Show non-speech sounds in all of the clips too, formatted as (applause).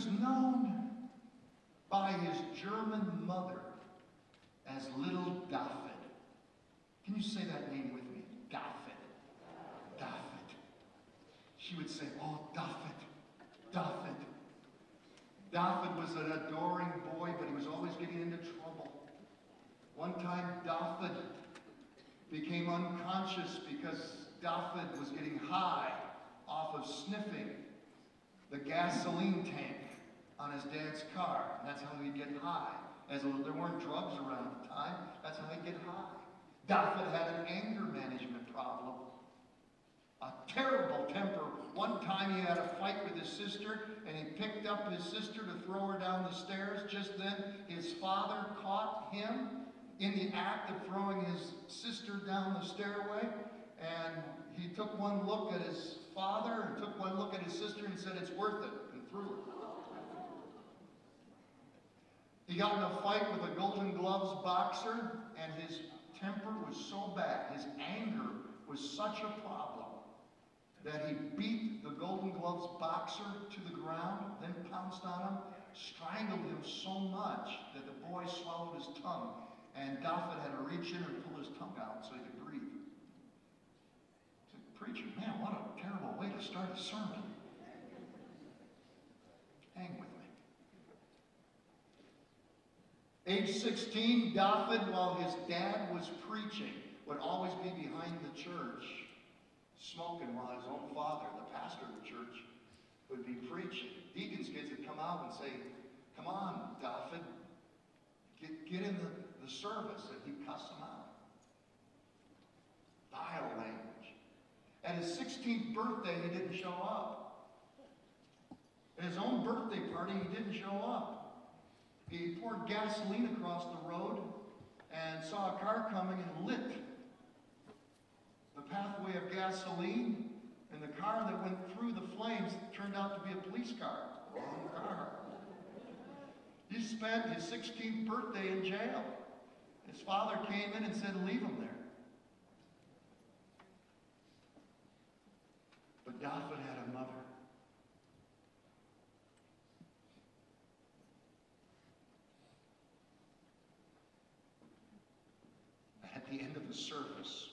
was known by his German mother as Little David. Can you say that name with me? David. David. She would say, Oh, David, David. David was an adoring boy, but he was always getting into trouble. One time, David became unconscious because David was getting high off of sniffing the gasoline tank on his dad's car. And that's how he'd get high. As a, there weren't drugs around at the time, that's how he'd get high. David had an anger management problem. A terrible temper. One time he had a fight with his sister, and he picked up his sister to throw her down the stairs. Just then, his father caught him in the act of throwing his sister down the stairway. And he took one look at his father and took one look at his sister and said, It's worth it, and threw her. He got in a fight with a Golden Gloves boxer, and his temper was so bad, his anger was such a problem, that he beat the Golden Gloves boxer to the ground, then pounced on him, strangled him so much that the boy swallowed his tongue, and David had to reach in and pull his tongue out so he could breathe. He said, Preacher, man, what a terrible way to start a sermon. Hang with me. Age 16, David, while his dad was preaching, would always be behind the church, smoking while his own father, the pastor of the church, would be preaching. Deacons' kids would come out and say, Come on, David, get, get in the, the service. And he'd cuss them out. Vile language. At his 16th birthday, he didn't show up. At his own birthday party, he didn't show up. He poured gasoline across the road and saw a car coming and lit the pathway of gasoline, and the car that went through the flames turned out to be a police car. Wrong car. He spent his 16th birthday in jail. His father came in and said, Leave him there. But David had a mother. At the end of the service,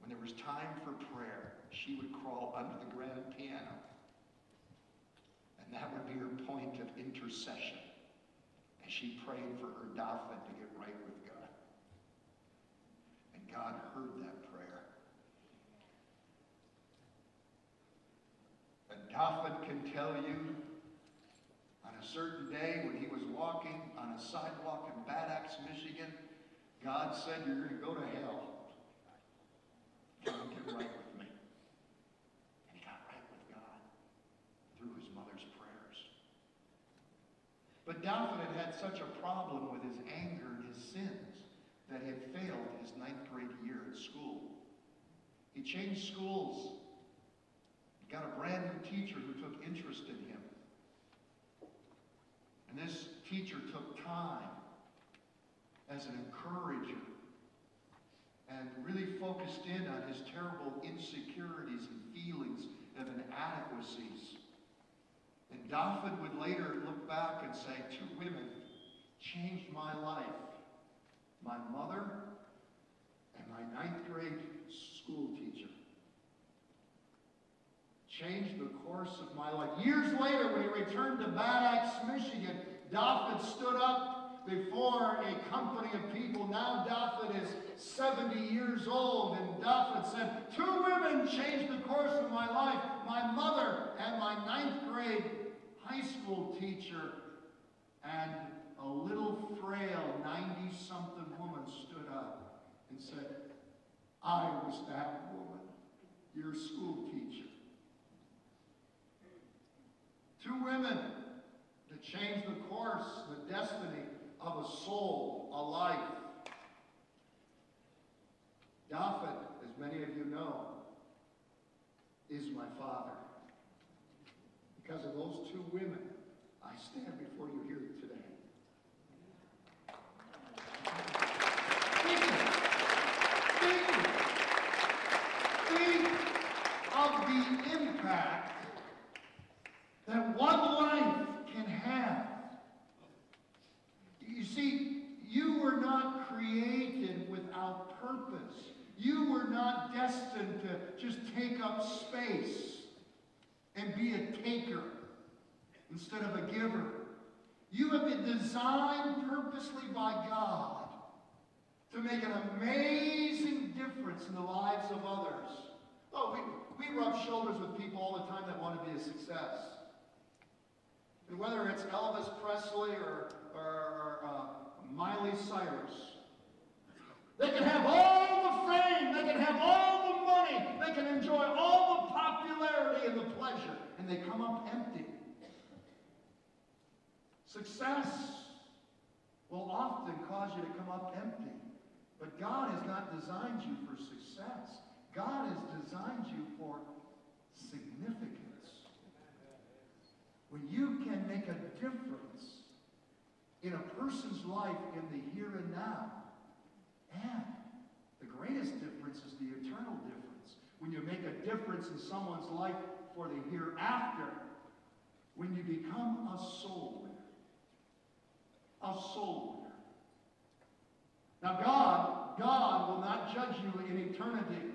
when there was time for prayer, she would crawl under the grand piano. And that would be her point of intercession as she prayed for her David to get right with God. And God heard that prayer. And David can tell you on a certain day when he was walking on a sidewalk in Bad Axe, Michigan, God said, You're going to go to hell. Get right with me. And he got right with God through his mother's prayers. But David had had such a problem with his anger and his sins that he had failed his ninth grade year at school. He changed schools. He got a brand new teacher who took interest in him. And this teacher took time as an encourager and really focused in on his terrible insecurities and feelings of inadequacies. And David would later look back and say, Two women changed my life my mother and my ninth grade school teacher. Changed the course of my life. Years later, when he returned to Bad Axe, Michigan, David stood up before a company of people. Now David is 70 years old, and David said, Two women changed the course of my life my mother and my ninth grade high school teacher. And a little frail 90 something woman stood up and said, I was that woman, your school teacher. Two women to change the course, the destiny of a soul, a life. David, as many of you know, is my father. Because of those two women, I stand before you here today. Of the impact that one life see, you were not created without purpose. You were not destined to just take up space and be a taker instead of a giver. You have been designed purposely by God to make an amazing difference in the lives of others. Oh, we, we rub shoulders with people all the time that want to be a success. And whether it's Elvis Presley or or, or uh, Miley Cyrus, they can have all the fame, they can have all the money, they can enjoy all the popularity and the pleasure, and they come up empty. Success will often cause you to come up empty. But God has not designed you for success. God has designed you for significance. When you can make a difference in a person's life in the here and now, and the greatest difference is the eternal difference. When you make a difference in someone's life for the hereafter, when you become a soul winner. A soul winner. Now, God, God will not judge you in eternity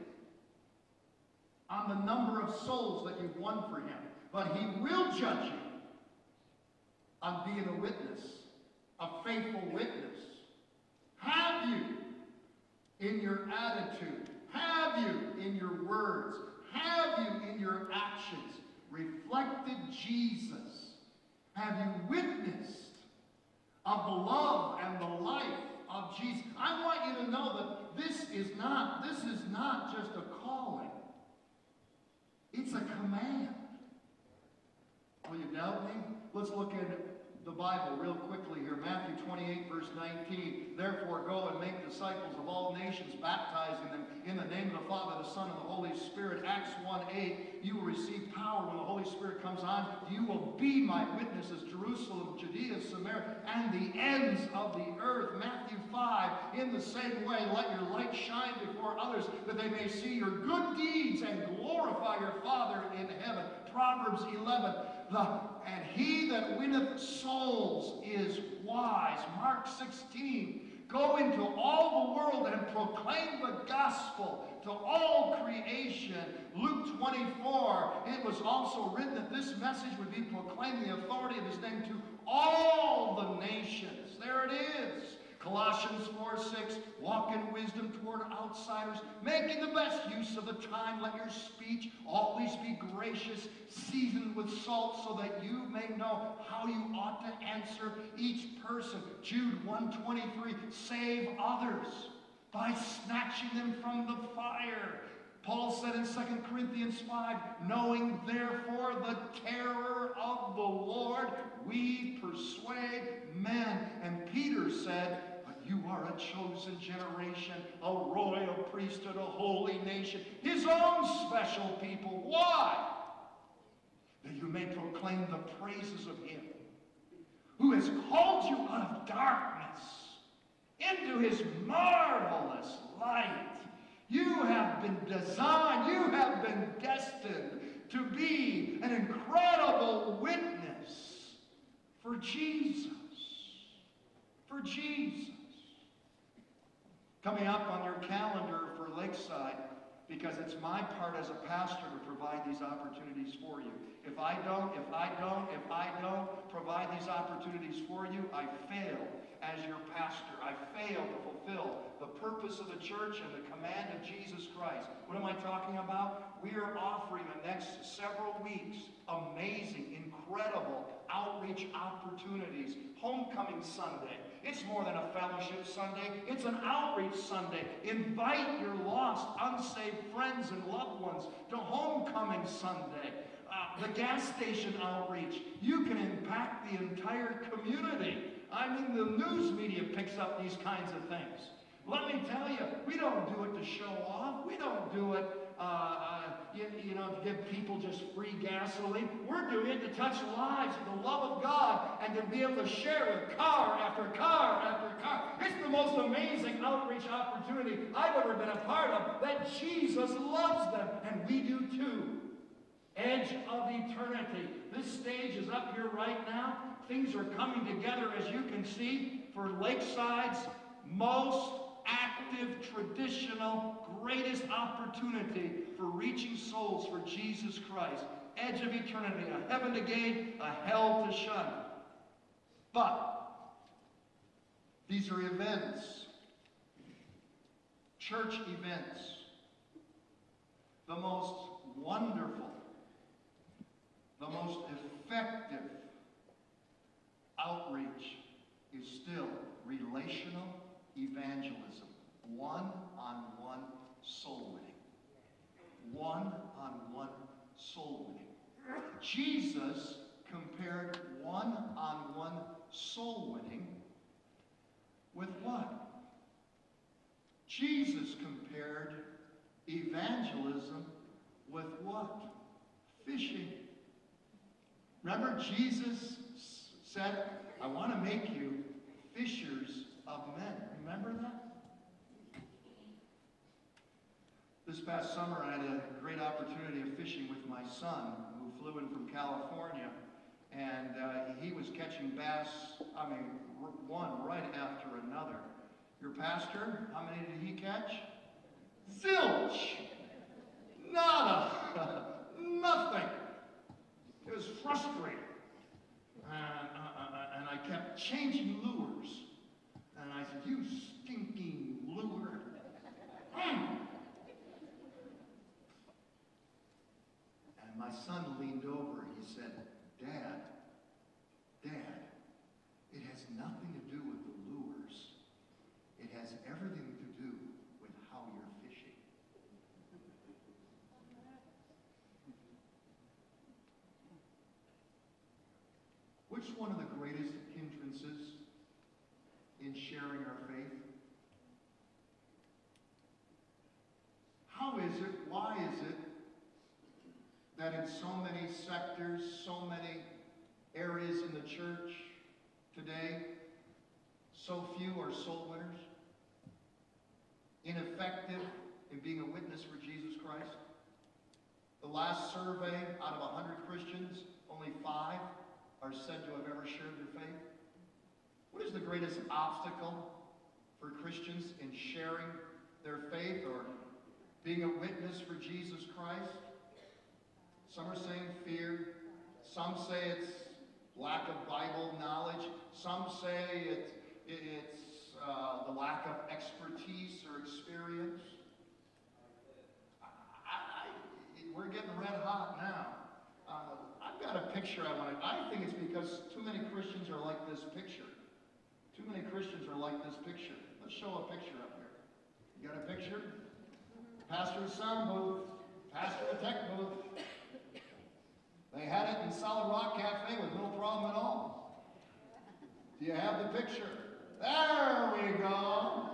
on the number of souls that you've won for Him, but He will judge you on being a witness, a faithful witness. Have you in your attitude? Have you in your words? Have you in your actions reflected Jesus? Have you witnessed of the love and the life of Jesus? I want you to know that this is not, this is not just a calling. It's a command. Will you doubt me? Let's look at the Bible real quickly here. Matthew 28, verse 19. Therefore, go and make disciples of all nations, baptizing them in the name of the Father, the Son, and the Holy Spirit. Acts 1 8. You will receive power when the Holy Spirit comes on. You will be my witnesses, Jerusalem, Judea, Samaria, and the ends of the earth. Matthew 5. In the same way, let your light shine before others, that they may see your good deeds and glorify your Father in heaven. Proverbs 11. And he that winneth souls is wise. Mark 16. Go into all the world and proclaim the gospel to all creation. Luke 24. It was also written that this message would be proclaimed the authority of his name to all the nations. There it is. Colossians 4 6, walk in wisdom toward outsiders, making the best use of the time. Let your speech always be gracious, seasoned with salt, so that you may know how you ought to answer each person. Jude 123, save others by snatching them from the fire. Paul said in 2 Corinthians 5, knowing therefore the terror of the Lord, we persuade men. And Peter said, you are a chosen generation, a royal priesthood, a holy nation, his own special people. Why? That you may proclaim the praises of him who has called you out of darkness into his marvelous light. You have been designed, you have been destined to be an incredible witness for Jesus. For Jesus coming up on your calendar for Lakeside because it's my part as a pastor to provide these opportunities for you. If I don't, if I don't, if I don't provide these opportunities for you, I fail as your pastor. I fail to fulfill the purpose of the church and the command of Jesus Christ. What am I talking about? We are offering the next several weeks amazing, incredible outreach opportunities. Homecoming Sunday. It's more than a fellowship Sunday, it's an outreach Sunday. Invite your lost, unsaved friends and loved ones to Homecoming Sunday. Uh, the gas station outreach. You can impact the entire community. I mean, the news media picks up these kinds of things. Let me tell you, we don't do it to show off. We don't do it, uh, uh, you, you, know, to give people just free gasoline. We're doing it to touch lives with the love of God and to be able to share with car after car after car. It's the most amazing outreach opportunity I've ever been a part of that Jesus loves them, and we do too. Edge of eternity. This stage is up here right now. Things are coming together, as you can see, for Lakeside's most active, traditional, greatest opportunity for reaching souls for Jesus Christ. Edge of eternity, a heaven to gain, a hell to shun. But these are events, church events. The most wonderful, the most effective outreach is still relational evangelism. One on one soul winning. One on one soul winning. Jesus compared one on one soul winning with what? Jesus compared evangelism with what? Fishing. Remember, Jesus said, I want to make you fishers of men. Remember that? This past summer, I had a great opportunity of fishing with my son, who flew in from California. And uh, he was catching bass, I mean, one right after another. Your pastor, how many did he catch? Zilch! Nada! (laughs) Nothing! It was frustrating. And, uh, uh, uh, and I kept changing lures. And I said, You stinking lure. Mm. And my son leaned over. He said, Dad, Dad, it has nothing to do with the lures. It has everything to do with how you're fishing. Which one of the greatest hindrances in sharing our faith? How is it, why is it that in so many sectors, so many areas in the church today, so few are soul winners? Ineffective in being a witness for Jesus Christ? The last survey out of 100 Christians, only five are said to have ever shared their faith? What is the greatest obstacle for Christians in sharing their faith or being a witness for Jesus Christ? Some are saying fear. Some say it's lack of Bible knowledge. Some say it, it's uh, the lack of expertise or experience. I, I, we're getting red hot now. Uh, I've got a picture I want to. I think it's because too many Christians are like this picture. Too many Christians are like this picture. Let's show a picture up here. You got a picture? Pastor of sound booth, pastor of tech booth. They had it in Solid Rock Cafe with no problem at all. Do you have the picture? There we go.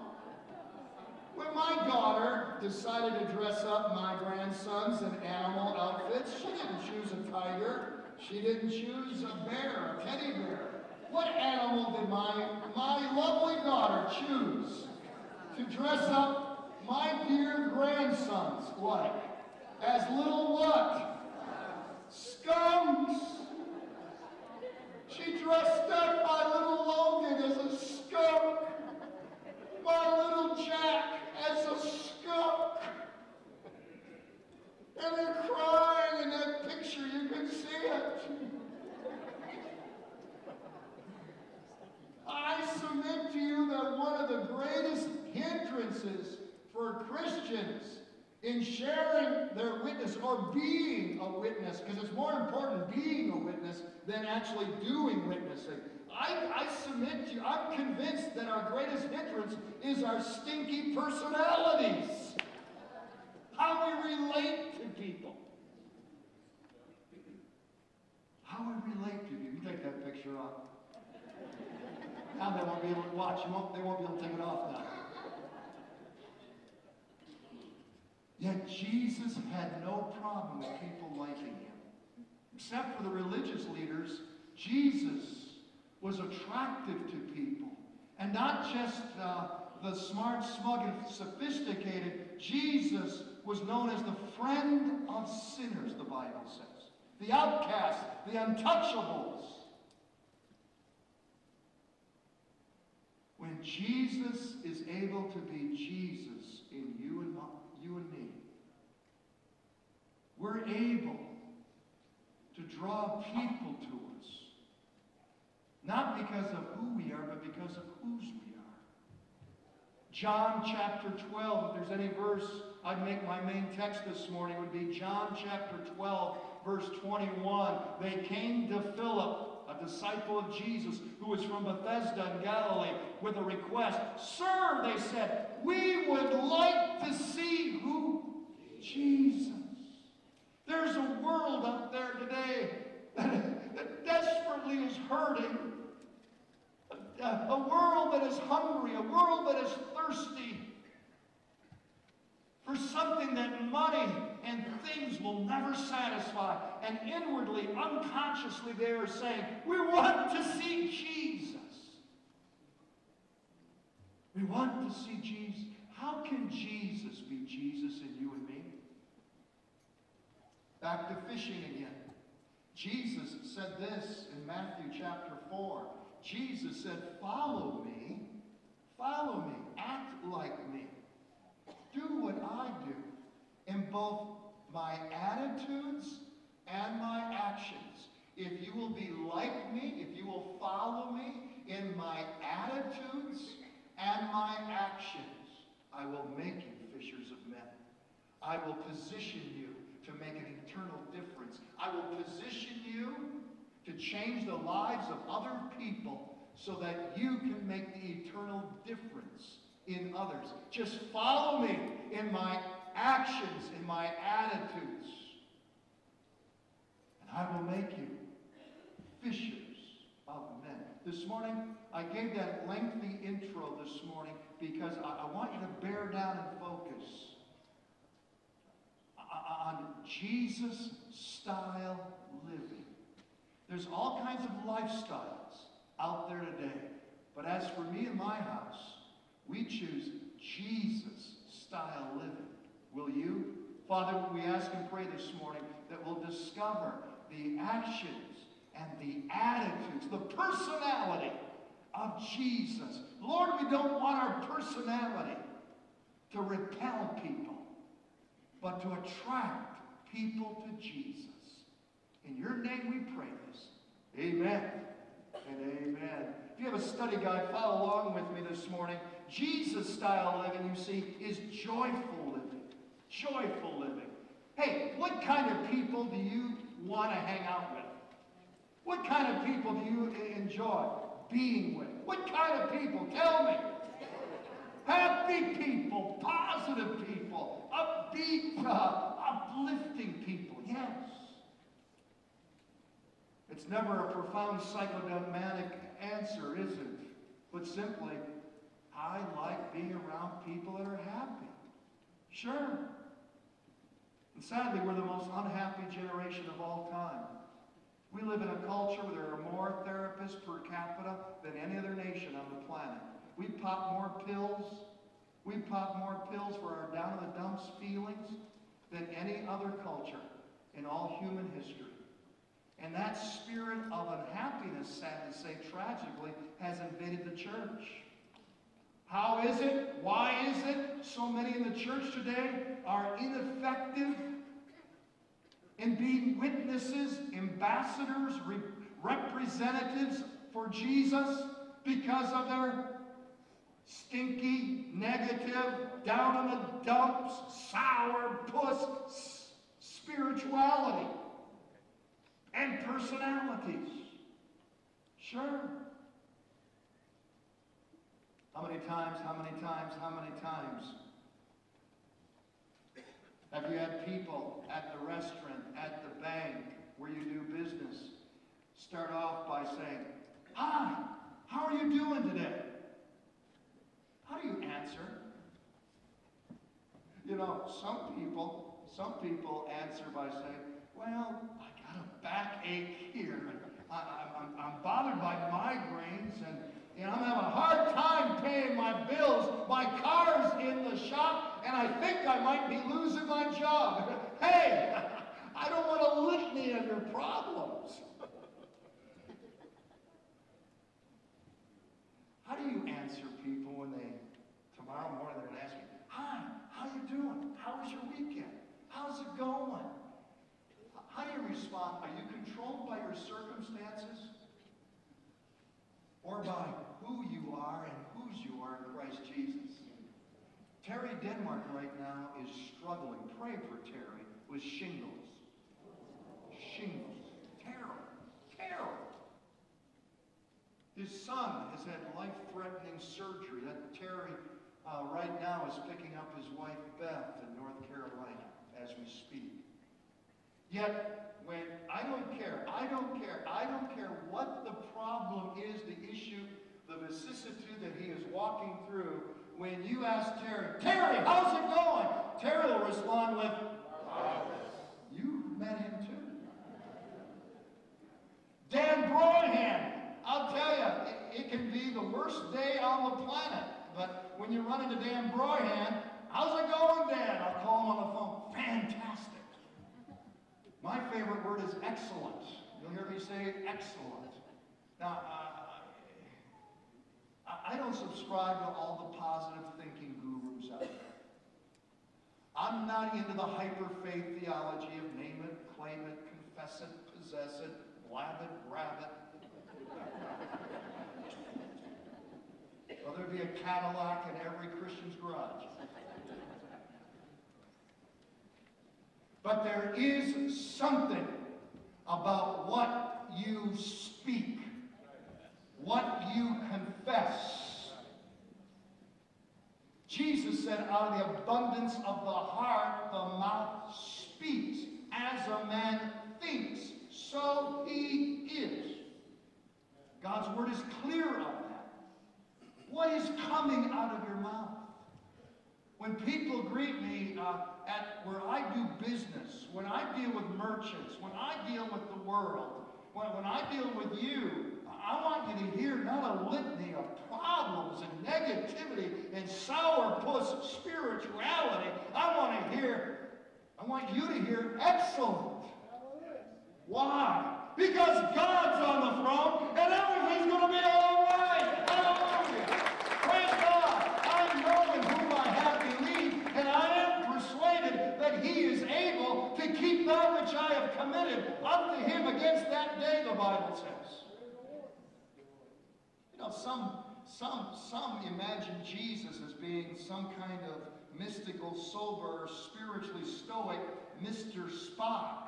When my daughter decided to dress up my grandsons in animal outfits, she didn't choose a tiger. She didn't choose a bear, a teddy bear. What animal did my, my lovely daughter choose to dress up my dear grandsons like? As little what? Skunks. She dressed up my little Logan as a skunk. My little Jack as a skunk. And they're crying in that picture. You can see it. I submit to you that one of the greatest hindrances for Christians in sharing their witness or being a witness, because it's more important being a witness than actually doing witnessing. I, I submit to you, I'm convinced that our greatest hindrance is our stinky personalities. How we relate to people. How we relate to people. You take that picture off. Now they won't be able to watch. Won't, they won't be able to take it off now. Yet Jesus had no problem with people liking him. Except for the religious leaders, Jesus was attractive to people. And not just uh, the smart, smug, and sophisticated. Jesus was known as the friend of sinners, the Bible says. The outcasts, the untouchables. When Jesus is able to be Jesus in you and, my, you and me, we're able to draw people to us. Not because of who we are, but because of whose we are. John chapter 12, if there's any verse I'd make my main text this morning, would be John chapter 12, verse 21. They came to Philip a disciple of Jesus who was from Bethsaida in Galilee, with a request. Sir, they said, we would like to see who? Jesus. There's a world out there today that desperately is hurting. A, world that is hungry, a world that is thirsty for something that money and things will never satisfy. And inwardly, unconsciously, they are saying, We want to see Jesus. We want to see Jesus. How can Jesus be Jesus in you and me? Back to fishing again. Jesus said this in Matthew chapter 4. Jesus said, Follow me, follow me, act like me, do what I do in both my attitudes and my actions. If you will be like me, if you will follow me in my attitudes and my actions, I will make you fishers of men. I will position you to make an eternal difference. I will position you to change the lives of other people so that you can make the eternal difference in others. Just follow me in my actions, in my attitudes. And I will make you fishers. This morning, I gave that lengthy intro this morning because I, I want you to bear down and focus on Jesus style living. There's all kinds of lifestyles out there today. But as for me and my house, we choose Jesus style living. Will you? Father, we ask and pray this morning that we'll discover the actions and the attitudes, the personality of Jesus. Lord, we don't want our personality to repel people, but to attract people to Jesus. In your name we pray this. Amen and amen. If you have a study guide, follow along with me this morning. Jesus style living, you see, is joyful living. Joyful living. Hey, what kind of people do you want to hang out with? What kind of people do you enjoy being with? What kind of people? Tell me. Happy people, positive people, upbeat, uh, uplifting people. Yes. It's never a profound psychodynamic answer, is it? But simply, I like being around people that are happy. Sure. And sadly, we're the most unhappy generation of all time. We live in a culture where there are more therapists per capita than any other nation on the planet. We pop more pills. We pop more pills for our down in the dumps feelings than any other culture in all human history. And that spirit of unhappiness, sad to say, tragically, has invaded the church. How is it? Why is it so many in the church today are ineffective in being witnesses, ambassadors, re representatives for Jesus because of their stinky, negative, down in the dumps, sour puss spirituality and personalities? Sure. How many times, how many times, how many times have you had people at the restaurant, at the bank, where you do business, start off by saying, Hi, how are you doing today? How do you answer? You know, some people, some people answer by saying, Well, I got a backache here. I, am bothered by migraines and and I'm having a hard time paying my bills. My car's in the shop, and I think I might be losing my job. (laughs) hey, (laughs) I don't want a litany of your problems. (laughs) How do you answer? people when they, tomorrow morning they're going to ask you, Hi, how you doing? How was your weekend? How's it going? How do you respond? Are you controlled by your circumstances? Or by who you are and whose you are in Christ Jesus? Terry Denmark right now is struggling. Pray for Terry with shingles. Shingles. Terrible. Terrible. His son has had life-threatening surgery. That Terry uh, right now is picking up his wife Beth in North Carolina as we speak. Yet, when I don't care, I don't care, I don't care what the problem is, the issue, the vicissitude that he is walking through, when you ask Terry, Terry, how's it going? Terry will respond with, You met him too. Dan Broyhan, I'll tell you, it, it, can be the worst day on the planet. But when you run into Dan Broyhan, how's it going, Dan? I'll call him on the phone. Fantastic. My favorite word is excellent. You'll hear me say excellent. Now, uh, I don't subscribe to all the positive thinking gurus out there. I'm not into the hyper faith theology of name it, claim it, confess it, possess it, blab it, grab it. well, there'd be a Cadillac in every Christian's garage. But there is something about what you speak, what you confess. Jesus said, out of the abundance of the heart, the mouth speaks. As a man thinks, so he is. God's word is clear on that. What is coming out of your mouth? When people greet me uh, at where I do business, when I deal with merchants, when I deal with the world, when, when I deal with you, I want you to hear not a litany of problems and negativity and sourpuss spirituality. I want to hear, I want you to hear excellent. Why? Because God's on the throne and everything's going to be all right. Hallelujah. Praise God. I know in whom I have believed, and I am persuaded that he is able to keep that which I have committed unto him against that day, the Bible says. You know, some, some, some imagine Jesus as being some kind of mystical, sober, spiritually stoic Mr. Spock.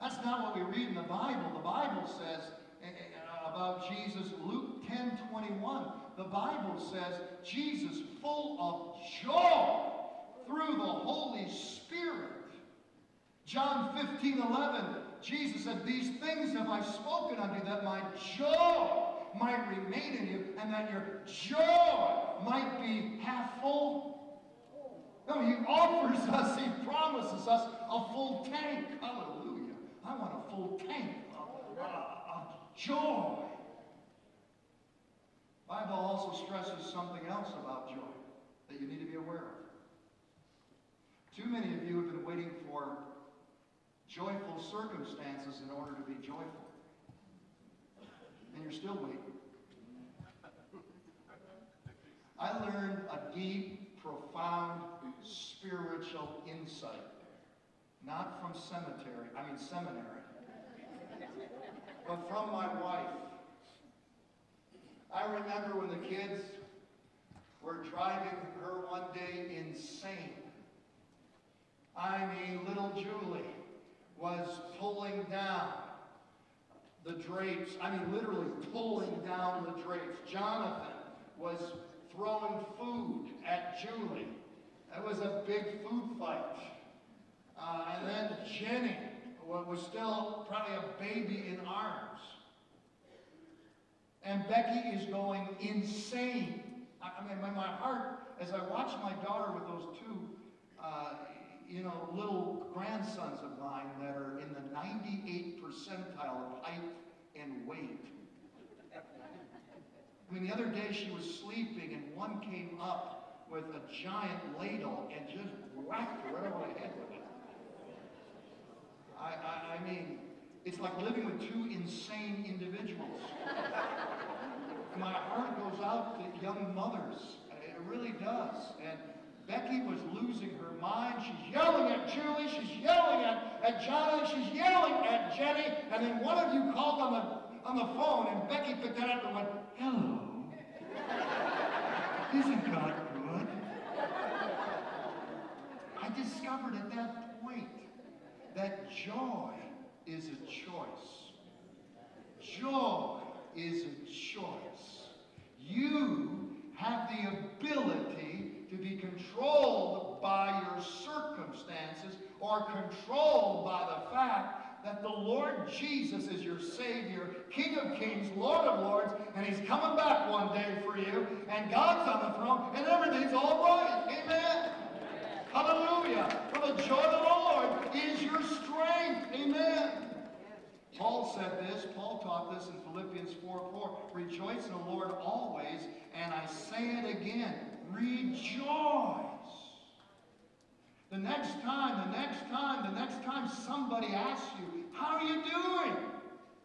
That's not what we read in the Bible. The Bible says eh, eh, about Jesus, Luke 10 21, the Bible says Jesus full of joy through the Holy Spirit. John 15 11, Jesus said, These things have I spoken unto you, that my joy might remain in you, and that your joy might be half full. No, he offers (laughs) us, he promises us a full tank. Hallelujah. I want a full tank of, uh, joy. Bible also stresses something else about joy that you need to be aware of. Too many of you have been waiting for joyful circumstances in order to be joyful. And you're still waiting. I learned a deep, profound spiritual insight. Not from cemetery, I mean seminary, but from my wife. I remember when the kids were driving her one day insane. I mean, little Julie was pulling down the drapes. I mean, literally pulling down the drapes. Jonathan was throwing food at Julie. That was a big food fight. Uh, and then Jenny was still probably a baby in arms. And Becky is going insane. I, mean, my, my heart, as I watch my daughter with those two uh, you know, little grandsons of mine that are in the 98 percentile of height and weight. I mean, the other day she was sleeping and one came up with a giant ladle and just whacked her right over the head with it. I, I, I mean, it's like living with two insane individuals. my heart goes out to young mothers. It really does. And Becky was losing her mind. She's yelling at Julie. She's yelling at, at Johnny. She's yelling at Jenny. And then one of you called on the, on the phone, and Becky picked that up and went, Hello. Isn't God good? I discovered at that point that joy is a choice. Joy is a choice. You have the ability to be controlled by your circumstances or controlled by the fact that the Lord Jesus is your Savior, King of Kings, Lord of Lords, and He's coming back one day for you, and God's on the throne, and everything's all right. Amen. Hallelujah. For the joy of the Lord is your strength. Amen. Paul said this, Paul taught this in Philippians 4 4. Rejoice in the Lord always, and I say it again, rejoice. The next time, the next time, the next time somebody asks you, How are you doing?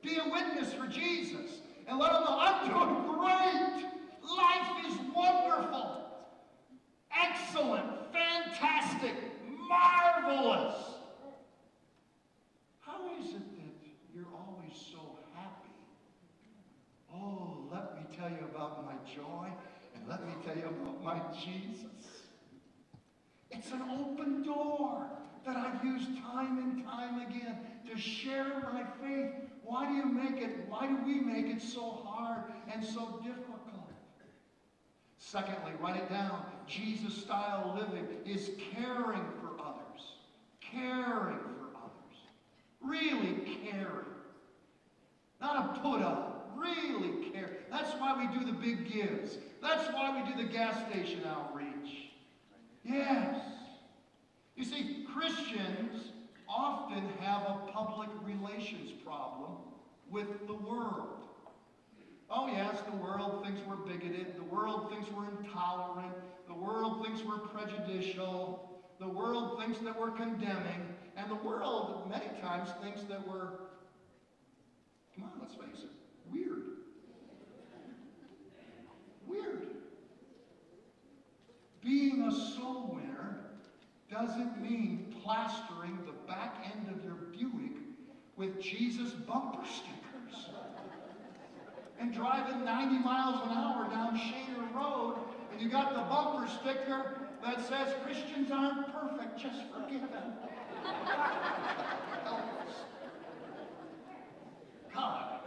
Be a witness for Jesus and let them know, I'm doing great. Life is wonderful, excellent, fantastic, marvelous. How is it that you're always so happy? Oh, let me tell you about my joy you about my Jesus. It's an open door that I've used time and time again to share my faith. Why do you make it, why do we make it so hard and so difficult? Secondly, write it down. Jesus style living is caring for others. Caring for others. Really caring. Not a put up. Really care. That's why we do the big gives. That's why we do the gas station outreach. Yes. You see, Christians often have a public relations problem with the world. Oh, yes, the world thinks we're bigoted. The world thinks we're intolerant. The world thinks we're prejudicial. The world thinks that we're condemning. And the world, many times, thinks that we're, come on, let's face it, Being a soul winner doesn't mean plastering the back end of your Buick with Jesus bumper stickers and driving 90 miles an hour down Shaner Road and you got the bumper sticker that says Christians aren't perfect, just forgive them. (laughs) God,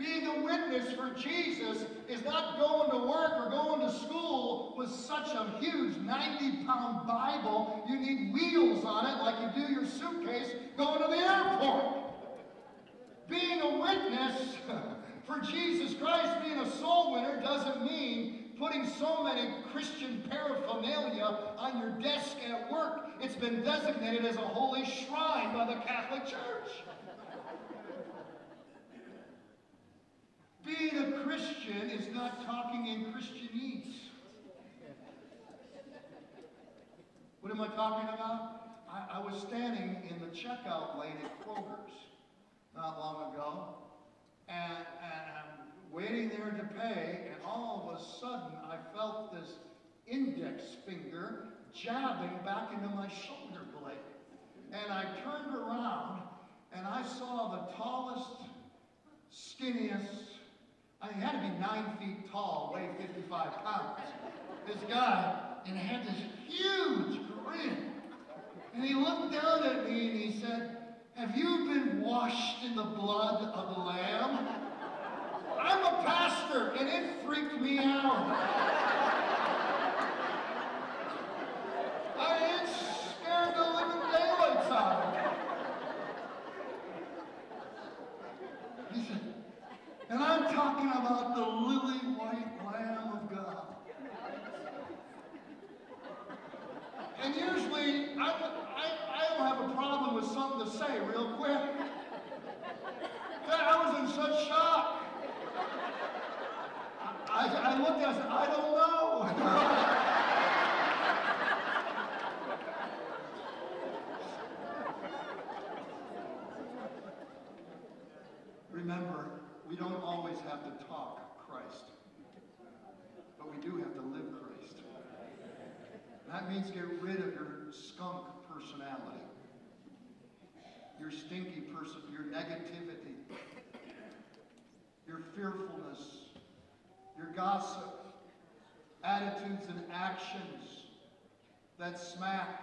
being a witness for Jesus is not going to work or going to school with such a huge 90 pound Bible. You need wheels on it like you do your suitcase going to the airport. Being a witness for Jesus Christ, being a soul winner, doesn't mean putting so many Christian paraphernalia on your desk at work. It's been designated as a holy shrine by the Catholic Church. Being a Christian is not talking in Christianese. What am I talking about? I, I was standing in the checkout lane at Kroger's not long ago, and, and I'm waiting there to pay, and all of a sudden I felt this index finger jabbing back into my shoulder blade. And I turned around, and I saw the tallest, skinniest, I he had to be nine feet tall, weigh 55 pounds. This guy, and he had this huge grin. And he looked down at me and he said, Have you been washed in the blood of the Lamb? I'm a pastor, and it freaked me out. I, it scared the living daylights out of me. He said, and I'm talking about the lily white Lamb of God. And usually, I, I, I don't have a problem with something to say real quick. I was in such shock. I, I looked at it and said, I don't know. Remember, we don't always have to talk Christ. But we do have to live Christ. And that means get rid of your skunk personality, your stinky person, your negativity, your fearfulness, your gossip, attitudes and actions that smack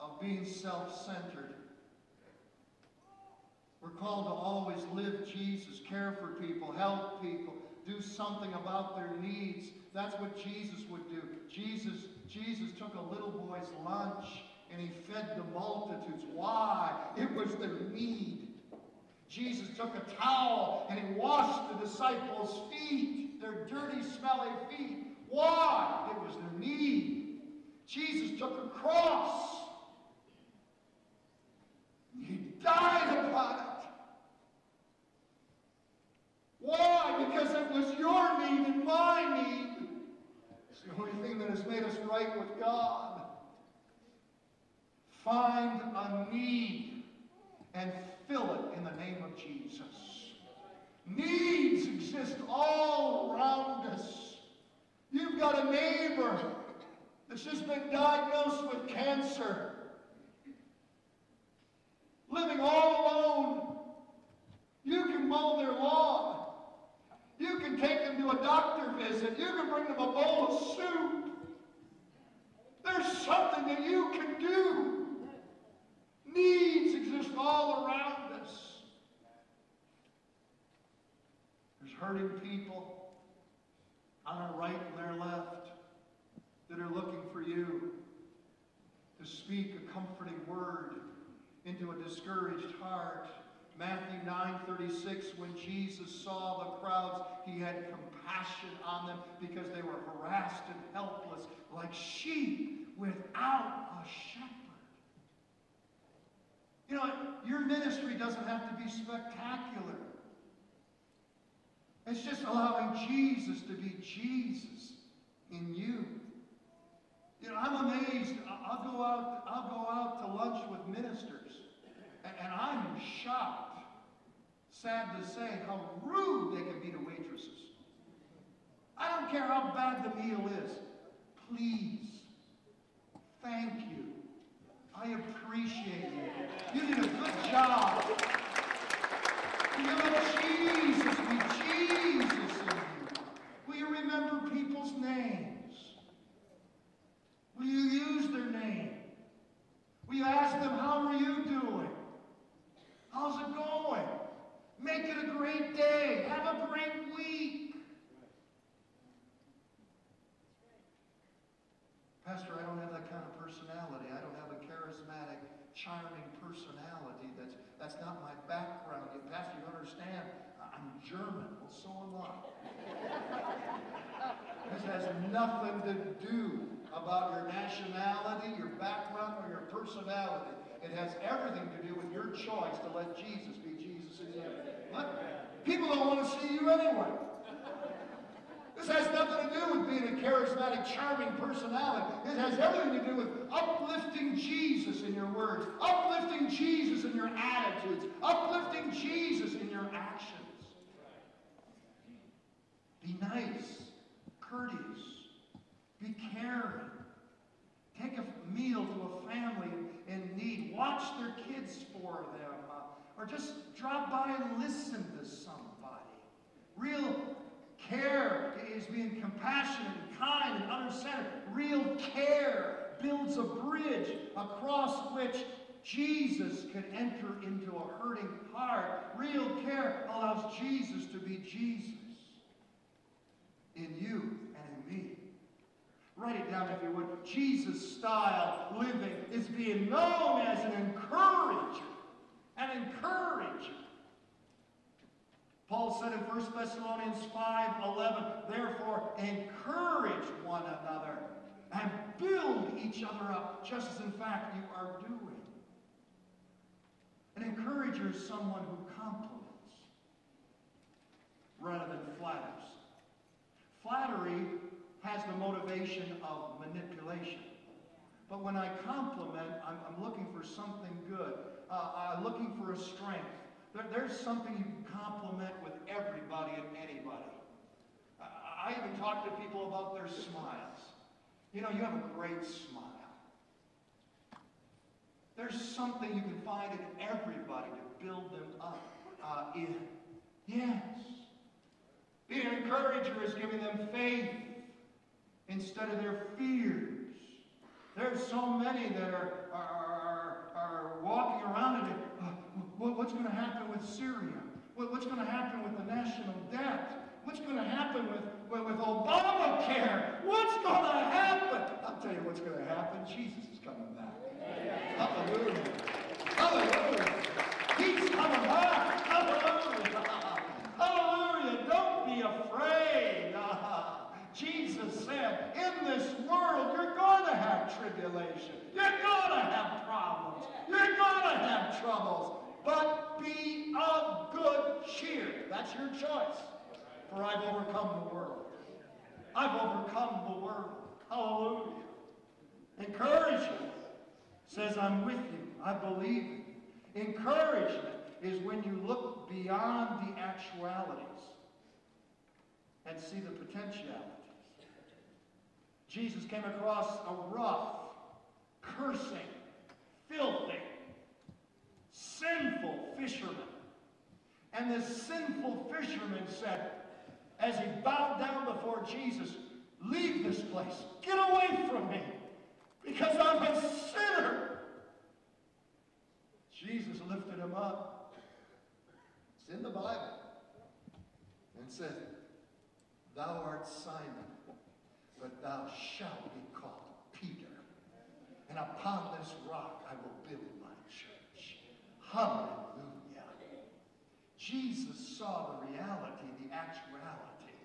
of being self centered. We're called to always live Jesus, care for people, help people, do something about their needs. That's what Jesus would do. Jesus, Jesus took a little boy's lunch and he fed the multitudes. Why? It was their need. Jesus took a towel and he washed the disciples' feet, their dirty, smelly feet. Why? It was their need. Jesus took a cross. He died upon it. Why? Because it was your need and my need. The only thing that has made us right with God. Find a need and fill it in the name of Jesus. Needs exist all around us. You've got a neighbor that's just been diagnosed with cancer, living all alone. You can mow their lawn. You can take them to a doctor visit. You can bring them a bowl of soup. There's something that you can do. Needs exist all around us. There's hurting people on our right and their left that are looking for you to speak a comforting word into a discouraged heart. Matthew 9:36 when Jesus saw the crowds he had compassion on them because they were harassed and helpless like sheep without a shepherd. You know, your ministry doesn't have to be spectacular. It's just allowing Jesus to be Jesus in you. You know, I'm amazed. I'll go out, I'll go out to lunch with ministers, and, I'm shocked, sad to say, how rude they can be to waitresses. I don't care how bad the meal is. Please, thank you. I appreciate you. You did a good job. You let Jesus be Jesus in you. Will you remember people's names? Will you use their name? Will you ask them, how are you doing? How's it going? Make it a great day. Have a great week. Pastor, I don't have that kind of personality. I don't have a charismatic, charming personality. That's, that's not my background. Pastor, you understand? I'm German. Well, so am I. this has nothing to do about your nationality, your background, or your personality. It has everything to do with your choice to let Jesus be Jesus in you. What? People don't want to see you anyway. This has nothing to do with being a charismatic, charming personality. It has everything to do with uplifting Jesus in your words, uplifting Jesus in your attitudes, uplifting Jesus in your actions. Be nice, courteous, be caring. Take a meal to a family. Watch their kids for them. Uh, or just drop by and listen to somebody. Real care is being compassionate and kind and other-centered. Real care builds a bridge across which Jesus can enter into a hurting heart. Real care allows Jesus to be Jesus in you. Write it down if you would. Jesus style living is being known as an encourager. An encourager. Paul said in 1 Thessalonians 5 11, therefore encourage one another and build each other up, just as in fact you are doing. An encourager is someone who compliments rather than flatters. Flattery has the motivation of manipulation. But when I compliment, I'm, I'm looking for something good. Uh, I'm looking for a strength. There, there's something you can compliment with everybody and anybody. I, even talk to people about their smiles. You know, you have a great smile. There's something you can find in everybody to build them up uh, in. Yes. Being an encourager is giving them faith instead of their fears. There's so many that are, are, are, are walking around and uh, what's going to happen with Syria? What's going to happen with the national debt? What's going to happen with, with, with Obamacare? What's going to happen? I'll tell you what's going to happen. Jesus is coming back. Hallelujah. Hallelujah. He's coming back. Hallelujah. Hallelujah. Don't be afraid. Jesus said, in this world, you're going to have tribulation. You're going to have problems. You're going to have troubles. But be of good cheer. That's your choice. For I've overcome the world. I've overcome the world. Hallelujah. Encouragement says, I'm with you. I believe in you. Encouragement is when you look beyond the actualities and see the potentialities. Jesus came across a rough, cursing, filthy, sinful fisherman. And this sinful fisherman said, as he bowed down before Jesus, Leave this place. Get away from me. Because I'm a sinner. Jesus lifted him up. It's in the Bible. And said, Thou art Simon, but thou shalt be called Peter. And upon this rock I will build my church. Hallelujah. Jesus saw the reality, the actuality,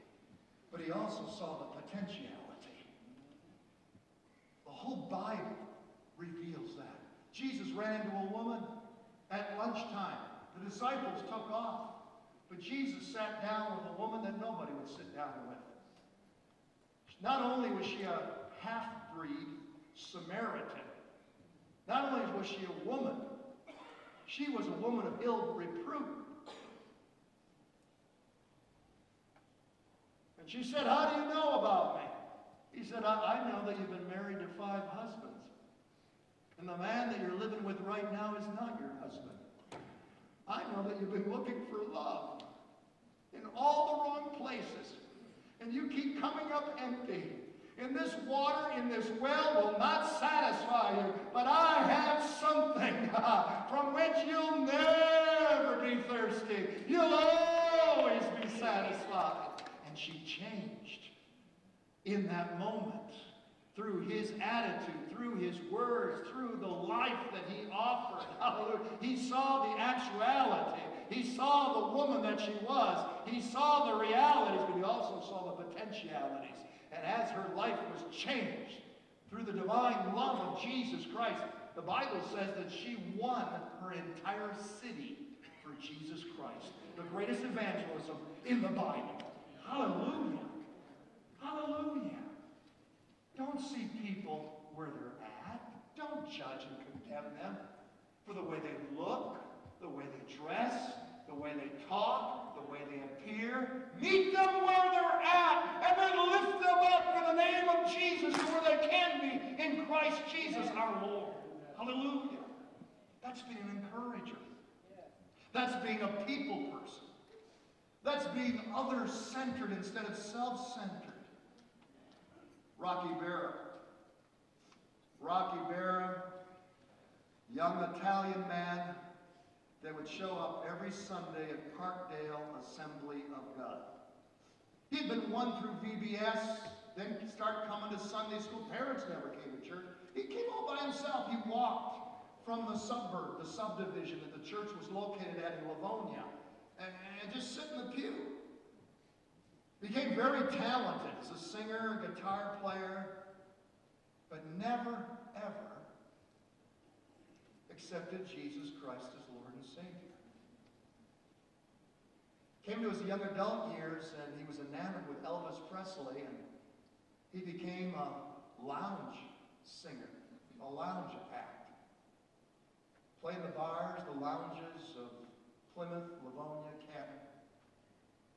but he also saw the potentiality. The whole Bible reveals that. Jesus ran into a woman at lunchtime. The disciples took off. But Jesus sat down with a woman that nobody would sit down with. Not only was she a half-breed Samaritan, not only was she a woman, she was a woman of ill repute. And she said, How do you know about me? He said, I, I know that you've been married to five husbands. And the man that you're living with right now is not your husband. I know that you've been looking for love in all the wrong places. And you keep coming up empty. And this water in this well will not satisfy you. But I have something (laughs) from which you'll never be thirsty. You'll always be satisfied. She changed in that moment through his attitude, through his words, through the life that he offered. (laughs) Hallelujah. He saw the actuality. He saw the woman that she was. He saw the realities, but he also saw the potentialities. And as her life was changed through the divine love of Jesus Christ, the Bible says that she won her entire city for Jesus Christ. The greatest evangelism in the Bible. Hallelujah. Hallelujah. Don't see people where they're at. Don't judge and condemn them for the way they look, the way they dress, the way they talk, the way they appear. Meet them where they're at and then lift them up in the name of Jesus to where they can be in Christ Jesus our Lord. Hallelujah. That's being an encourager. That's being a people person. That's being other-centered instead of self-centered. Rocky Berra. Rocky Berra, young Italian man that would show up every Sunday at Parkdale Assembly of God. He'd been won through VBS, then start coming to Sunday school. Parents never came to church. He came all by himself. He walked from the suburb, the subdivision that the church was located at in Livonia, and, and just sit in the pew. Became very talented as a singer, guitar player, but never, ever accepted Jesus Christ as Lord and Savior. Came to his young adult years and he was enamored with Elvis Presley and he became a lounge singer, a lounge act. Played the bars, the lounges of Plymouth, Livonia, Canton,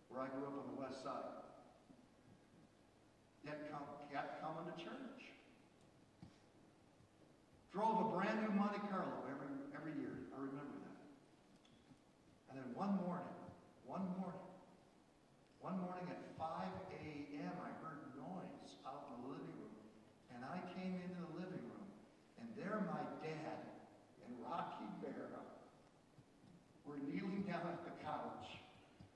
where I grew up on the west side. Yet come, kept coming to church. Drove a brand new Monte Carlo every, every year. I remember that. And then one morning, one morning, one morning at 5 a.m., I heard noise out in the living room. And I came into the living room, and there my dad and Rocky Berra were kneeling down at the couch.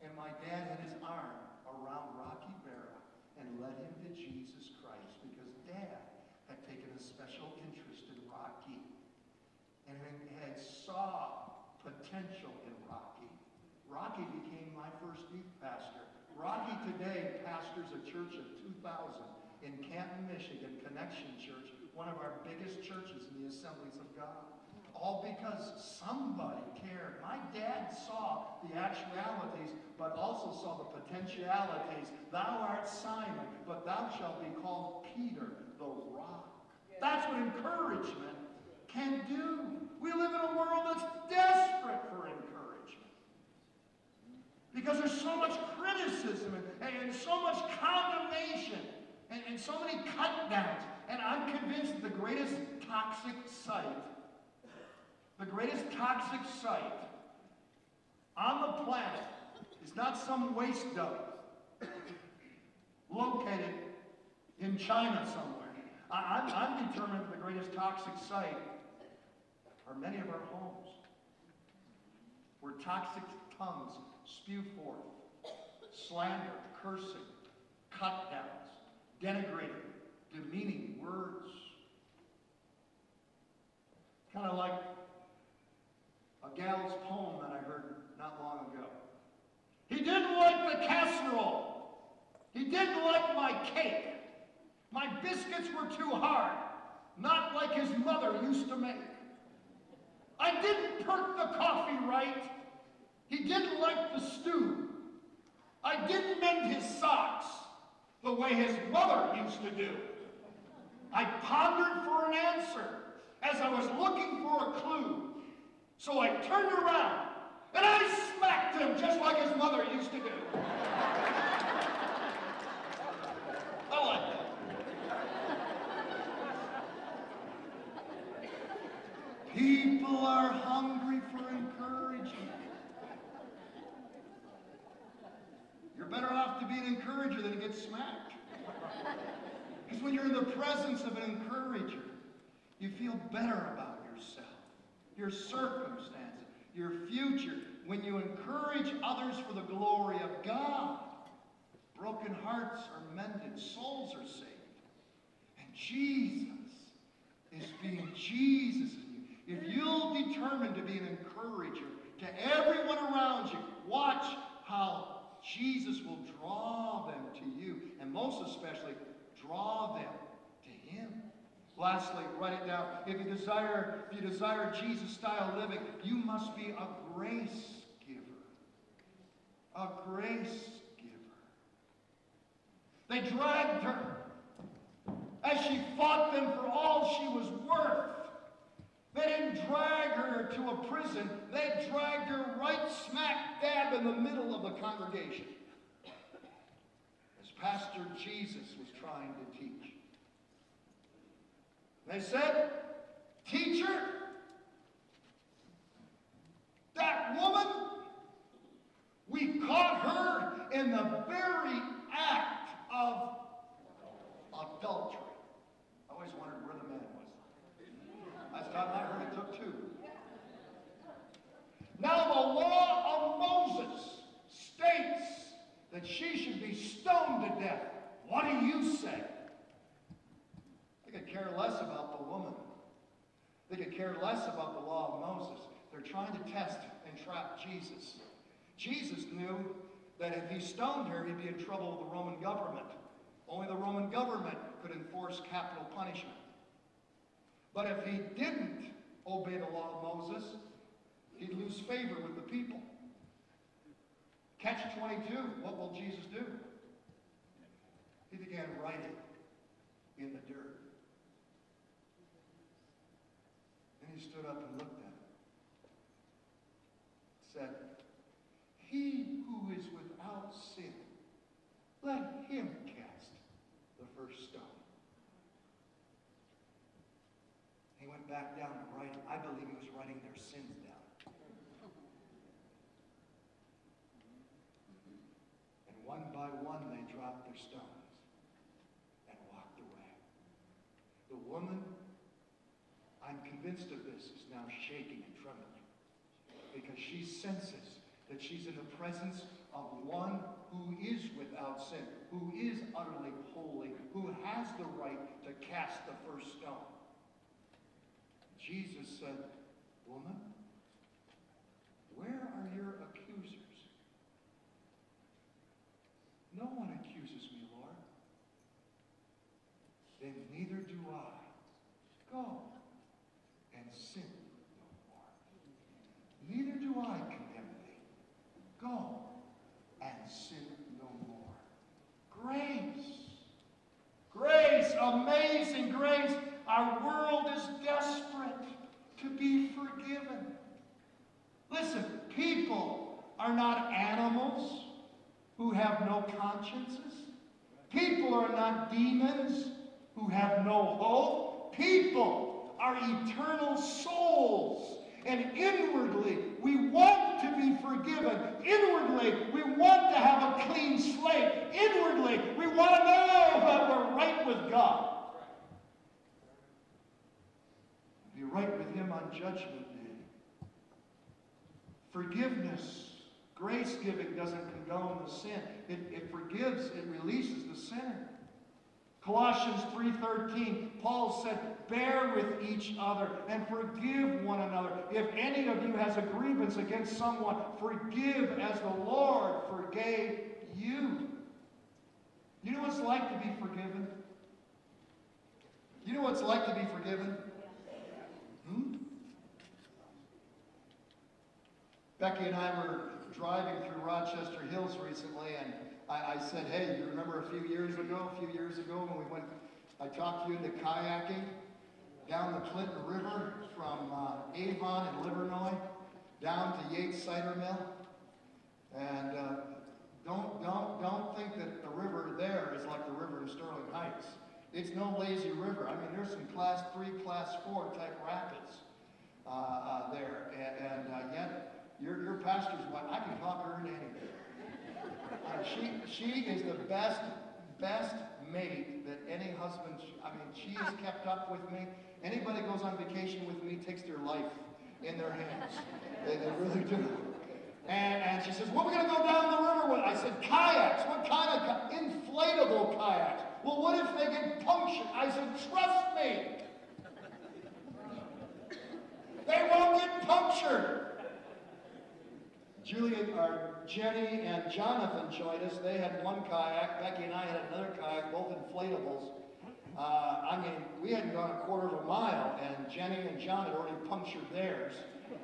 And my dad had his arm around Rocky Berra and led him to Jesus Christ because dad had taken a special interest in Rocky and had saw potential in Rocky. Rocky became my first youth pastor. Rocky today pastors a church of 2,000 in Canton, Michigan, Connection Church, one of our biggest churches in the Assemblies of God. All because somebody cared. My dad saw the actualities, but also saw the potentialities. Thou art Simon, but thou shalt be called Peter, the rock. That's what encouragement can do. We live in a world that's desperate for. Because there's so much criticism and, and so much condemnation and, and so many cut downs. And I'm convinced the greatest toxic site, the greatest toxic site on the planet is not some waste dump located in China somewhere. I, I'm, I'm determined the greatest toxic site are many of our homes where toxic tongues spew forth slander, cursing, cut downs, denigrating, demeaning words. Kind of like a gal's poem that I heard not long ago. He didn't like the casserole. He didn't like my cake. My biscuits were too hard, not like his mother used to make. I didn't perk the coffee right. He didn't like the stew. I didn't mend his socks the way his mother used to do. I pondered for an answer as I was looking for a clue. So I turned around and I smacked him just like his mother used to do. I like that. People are hungry for encouragement. You're better off to be an encourager than to get smacked. Because when you're in the presence of an encourager, you feel better about yourself, your circumstances, your future. When you encourage others for the glory of God, broken hearts are mended, souls are saved. And Jesus is being Jesus in you. If you'll determine to be an encourager to everyone around you, watch how Jesus will draw them to you, and most especially, draw them to Him. Lastly, write it down. If you desire, if you desire Jesus style living, you must be a grace giver. A grace giver. They dragged her as she fought them for all she was worth. They didn't drag her to a prison. They dragged her right smack dab in the middle of the congregation. As Pastor Jesus was trying to teach. They said, Teacher, that woman, we caught her in the very act of adultery. I always wondered where the man was. Last time I heard it took two. Now the law of Moses states that she should be stoned to death. What do you say? They could care less about the woman. They could care less about the law of Moses. They're trying to test and trap Jesus. Jesus knew that if he stoned her, he'd be in trouble with the Roman government. Only the Roman government could enforce capital punishment. But if he didn't obey the law of Moses, he'd lose favor with the people. Catch 22, what will Jesus do? He began writing in the dirt. Then he stood up and looked at it. Said, he who is without sin, let him cast the first stone. He went back down to writing. I believe he was writing their sins down. And one by one, they dropped their stones and walked away. The woman, I'm convinced of this, is now shaking and trembling because she senses that she's in the presence of one who is without sin, who is utterly holy, who has the right to cast the first stone. Jesus said, Woman, where are your accusers? No one accuses me, Lord. Then neither do I. Go and sin no more. Neither do I condemn thee. Go and sin no more. Grace. Grace, amazing grace. Our world is desperate to be forgiven. Listen, people are not animals who have no consciences. People are not demons who have no hope. People are eternal souls. And inwardly, we want to be forgiven. Inwardly, we want to have a clean slate. Inwardly, we want to know that we're right with God. Be right with Him on Judgment Day. Forgiveness, grace giving doesn't condone the sin. It, it forgives, it releases the sinner. Colossians 3:13, Paul said, "Bear with each other and forgive one another. If any of you has a grievance against someone, forgive as the Lord forgave you." You know what it's like to be forgiven? You know what it's like to be forgiven? Becky and I were driving through Rochester Hills recently, and I, I, said, hey, you remember a few years ago, a few years ago when we went, I talked you into kayaking down the Clinton River from uh, Avon and Livernois down to Yates Cider Mill. And uh, don't, don't, don't think that the river there is like the river in Sterling Heights. It's no lazy river. I mean, there's some class three, class four type rapids uh, uh, there. And, and uh, yet, your, your pastor's wife, I can talk her into anything. Uh, she, she is the best, best mate that any husband, I mean, she has kept up with me. Anybody goes on vacation with me takes their life in their hands. They, they really do. And, and she says, what are we going to go down the river with? I said, kayaks. What kind of inflatable kayaks? Well, what if they get punctured? I said, trust me. They won't get punctured. Julia, or Jenny and Jonathan joined us. They had one kayak. Becky and I had another kayak, both inflatables. Uh, I mean, we hadn't gone a quarter of a mile, and Jenny and John had already punctured theirs.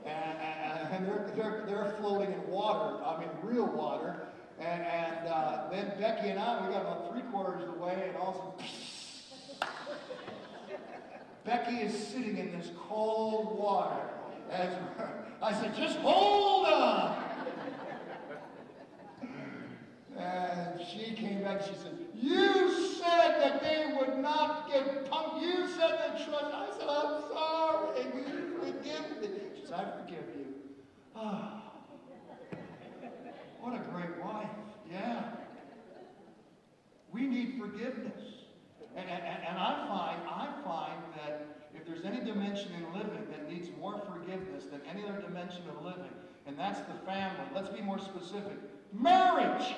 And, and, and they're, they're, they're floating in water, I mean, real water. And, and uh, then Becky and I, we got about three quarters of the way, and all of a sudden, (laughs) Becky is sitting in this cold water. As (laughs) I said, just hold on. And she came back, she said, You said that they would not get pumped. You said that trust. I said, I'm sorry. You forgive me. She said, I forgive you. Oh, what a great wife. Yeah. We need forgiveness. And, and, and I find, I find that if there's any dimension in living that needs more forgiveness than any other dimension of living, and that's the family. Let's be more specific. Marriage.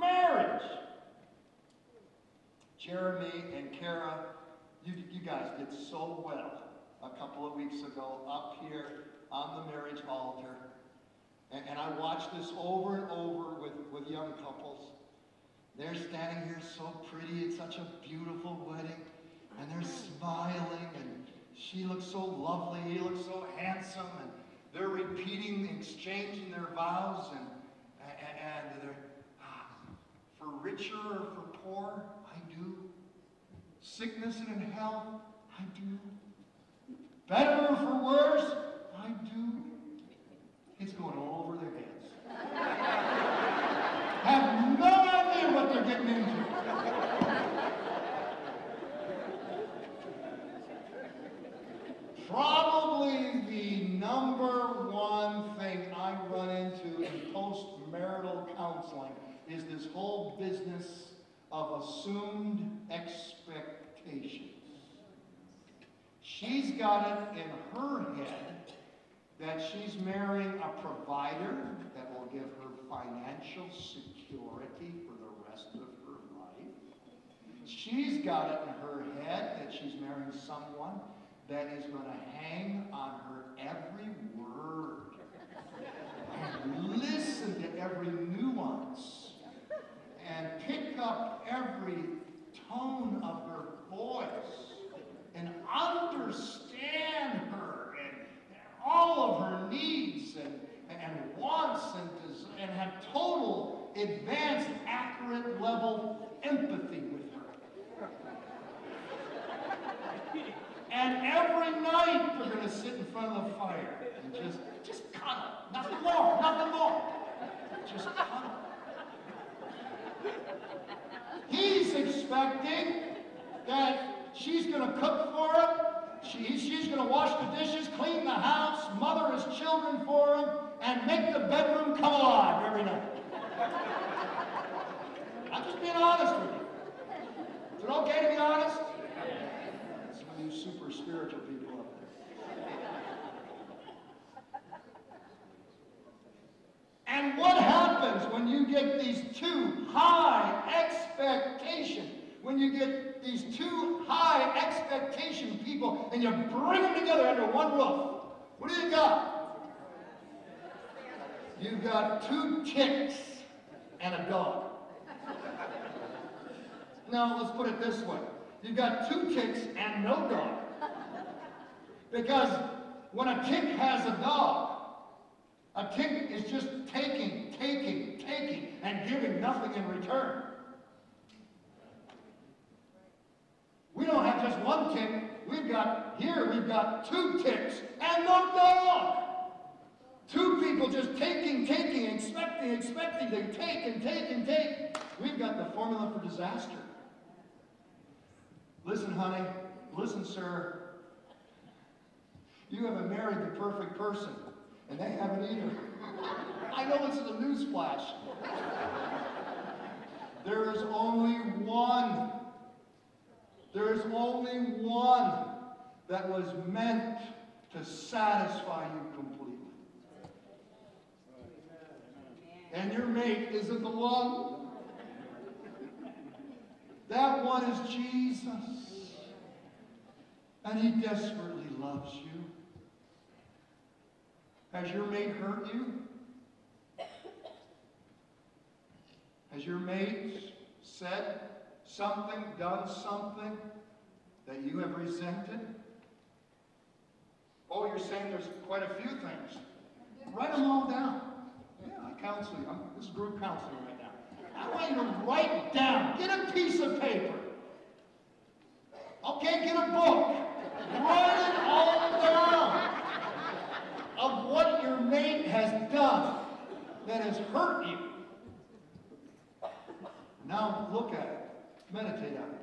Marriage. Jeremy and Kara, you, you guys did so well a couple of weeks ago up here on the marriage altar. And, and I watched this over and over with, with young couples. They're standing here so pretty. It's such a beautiful wedding. And they're smiling. And she looks so lovely. He looks so handsome. And they're repeating, exchanging their vows. And, and, and they're, for richer or for poor, I do. Sickness and in health, I do. Better or for worse, I do. It's going all over their heads. (laughs) Have no idea what they're getting into. Probably the number one thing I run into in post-marital counseling assumed expectations. She's got it in her head that she's marrying a provider that will give her financial security for the rest of her life. She's got it in her head that she's marrying someone that is going to hang on her every word and (laughs) listen to every nuance and pick up every tone of her voice and understand her and all of her needs and, and wants and, and have total advanced, accurate level empathy with her. And every night they're going to sit in front of the fire and just, just cuddle. Nothing more, nothing more. Just cuddle. He's expecting that she's going to cook for him. She, she's going to wash the dishes, clean the house, mother his children for him, and make the bedroom come alive every night. I'm just being honest with you. Is it okay to be honest? Some of you super spiritual people up there. And what happens when you get these two high expectations? When you get these two high expectation people and you bring them together under one roof, what do you got? You've got two ticks and a dog. Now, let's put it this way. You've got two ticks and no dog. Because when a tick has a dog, a tick is just taking, taking, taking, and giving nothing in return. We don't have just one tick. We've got, here we've got two ticks and no dog. Two people just taking, taking, expecting, expecting to take and take and take. We've got the formula for disaster. Listen, honey. Listen, sir. You haven't married the perfect person, and they haven't either. I know this is a news flash. There is only one. There is only one that was meant to satisfy you completely. And your mate isn't the one. That one is Jesus. And he desperately loves you. Has your mate hurt you? Has your mate said something, done something that you have resented? Oh, you're saying there's quite a few things. Write them all down. Yeah, I counsel you. I'm, this is group counseling right now. I want you to write down. Get a piece of paper. Okay, get a book. Write it all down of what your mate has done that has hurt you. Now look at it. Meditate on it.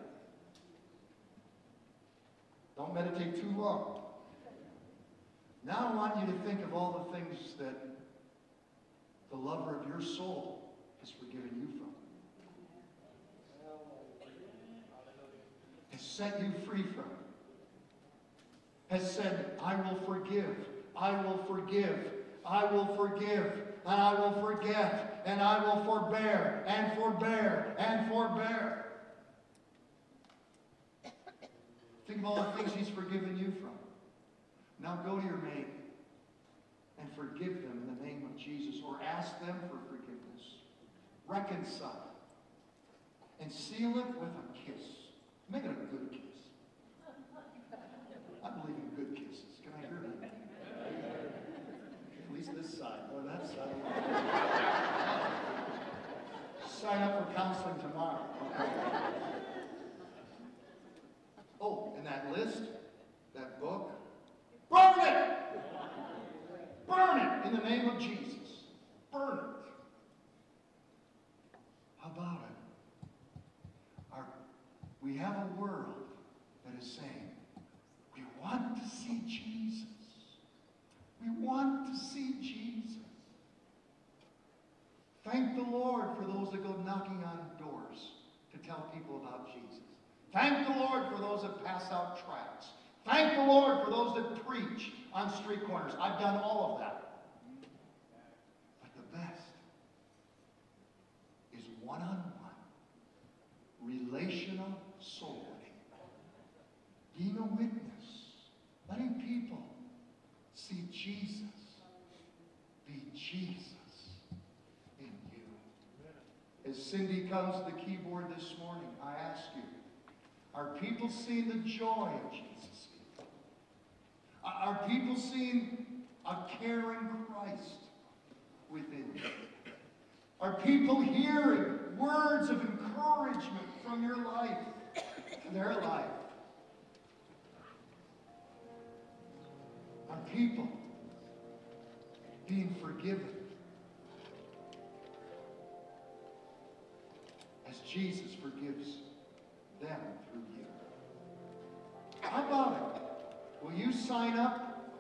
Don't meditate too long. Now I want you to think of all the things that the lover of your soul has forgiven you from. Has set you free from. Has said, I will forgive. I will forgive. I will forgive. And I will forget. And I will forbear. And forbear. And forbear. Think of all the things he's forgiven you from. Now go to your mate and forgive them in the name of Jesus or ask them for forgiveness. Reconcile. And seal it with a kiss. Make it a good kiss. I believe in good kisses. Can I hear that? At least this side or that side. Sign up for counseling tomorrow. Okay. Oh, and that list, that book, burn it! Burn it in the name of Jesus. Burn it. How about it? Our, we have a world that is saying, we want to see Jesus. We want to see Jesus. Thank the Lord for those that go knocking on doors to tell people about Jesus. Thank the Lord for those that pass out tracts. Thank the Lord for those that preach on street corners. I've done all of that. But the best is one on one, relational soul winning, being a witness, letting people see Jesus be Jesus in you. As Cindy comes to the keyboard this morning, I ask you, are people seeing the joy of Jesus? Are people seeing a caring Christ within you? Are people hearing words of encouragement from your life to their life? Are people being forgiven as Jesus forgives them through you? How about it? Will you sign up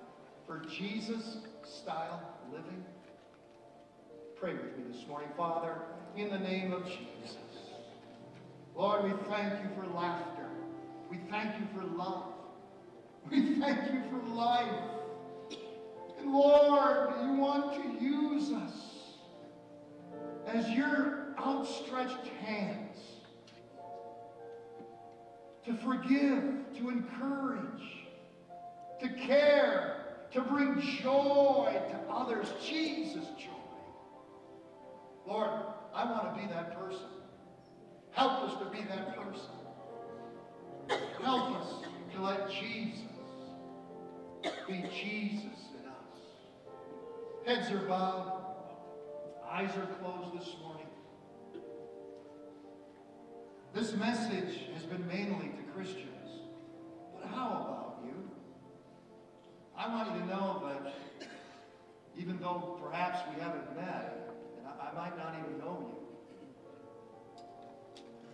for Jesus style living? Pray with me this morning, Father, in the name of Jesus. Lord, we thank you for laughter. We thank you for love. We thank you for life. And Lord, you want to use us as your outstretched hands to forgive, to encourage, to care, to bring joy to others. Jesus' joy. Lord, I want to be that person. Help us to be that person. Help us to let Jesus be Jesus in us. Heads are bowed, eyes are closed this morning. This message has been mainly to Christians. But how about? I want you to know that even though perhaps we haven't met, and I, I might not even know you,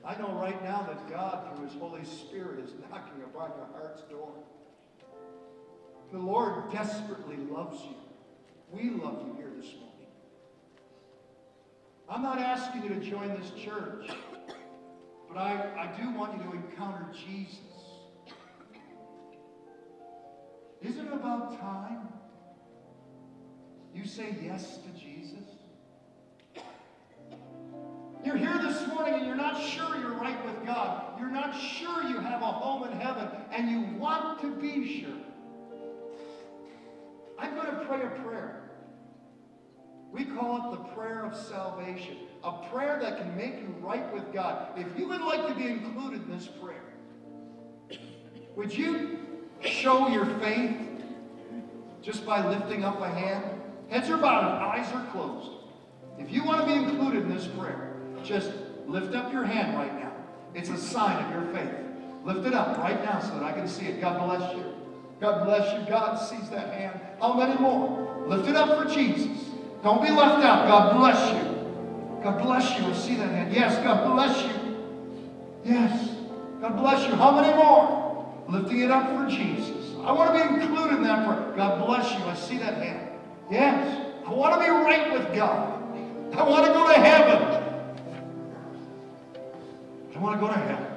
I know right now that God, through His Holy Spirit, is knocking upon your heart's door. The Lord desperately loves you. We love you here this morning. I'm not asking you to join this church, but I, I do want you to encounter Jesus. Isn't it about time you say yes to Jesus? You're here this morning and you're not sure you're right with God. You're not sure you have a home in heaven, and you want to be sure. I'm going to pray a prayer. We call it the prayer of salvation, a prayer that can make you right with God. If you would like to be included in this prayer, would you show your faith just by lifting up a hand? Heads are bowed, eyes are closed. If you want to be included in this prayer, just lift up your hand right now. It's a sign of your faith. Lift it up right now so that I can see it. God bless you. God bless you. God sees that hand. How many more? Lift it up for Jesus. Don't be left out. God bless you. God bless you. I see that hand. Yes, God bless you. Yes. God bless you. How many more? Lifting it up for Jesus. I want to be included in that prayer. God bless you. I see that hand. Yes. I want to be right with God. I want to go to heaven. I want to go to heaven.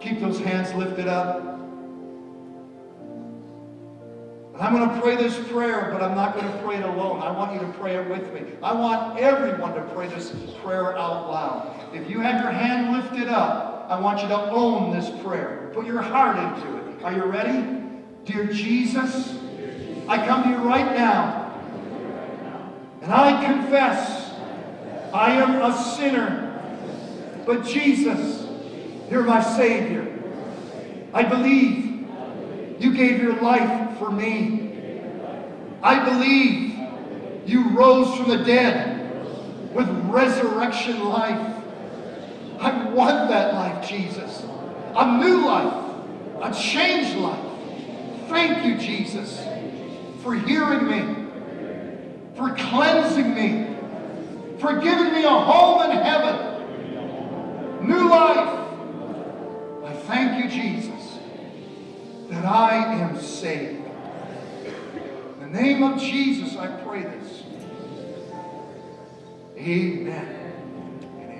Keep those hands lifted up. And I'm going to pray this prayer, but I'm not going to pray it alone. I want you to pray it with me. I want everyone to pray this prayer out loud. If you have your hand lifted up, I want you to own this prayer. Put your heart into it. Are you ready? Dear Jesus, I come to you right now. And I confess I am a sinner. But Jesus, you're my Savior. I believe you gave your life for me. I believe you rose from the dead with resurrection life. I want that life, Jesus. A new life, a changed life. Thank you, Jesus, for hearing me, for cleansing me, for giving me a home in heaven, new life. I thank you, Jesus, that I am saved. Name of Jesus, I pray this. Amen.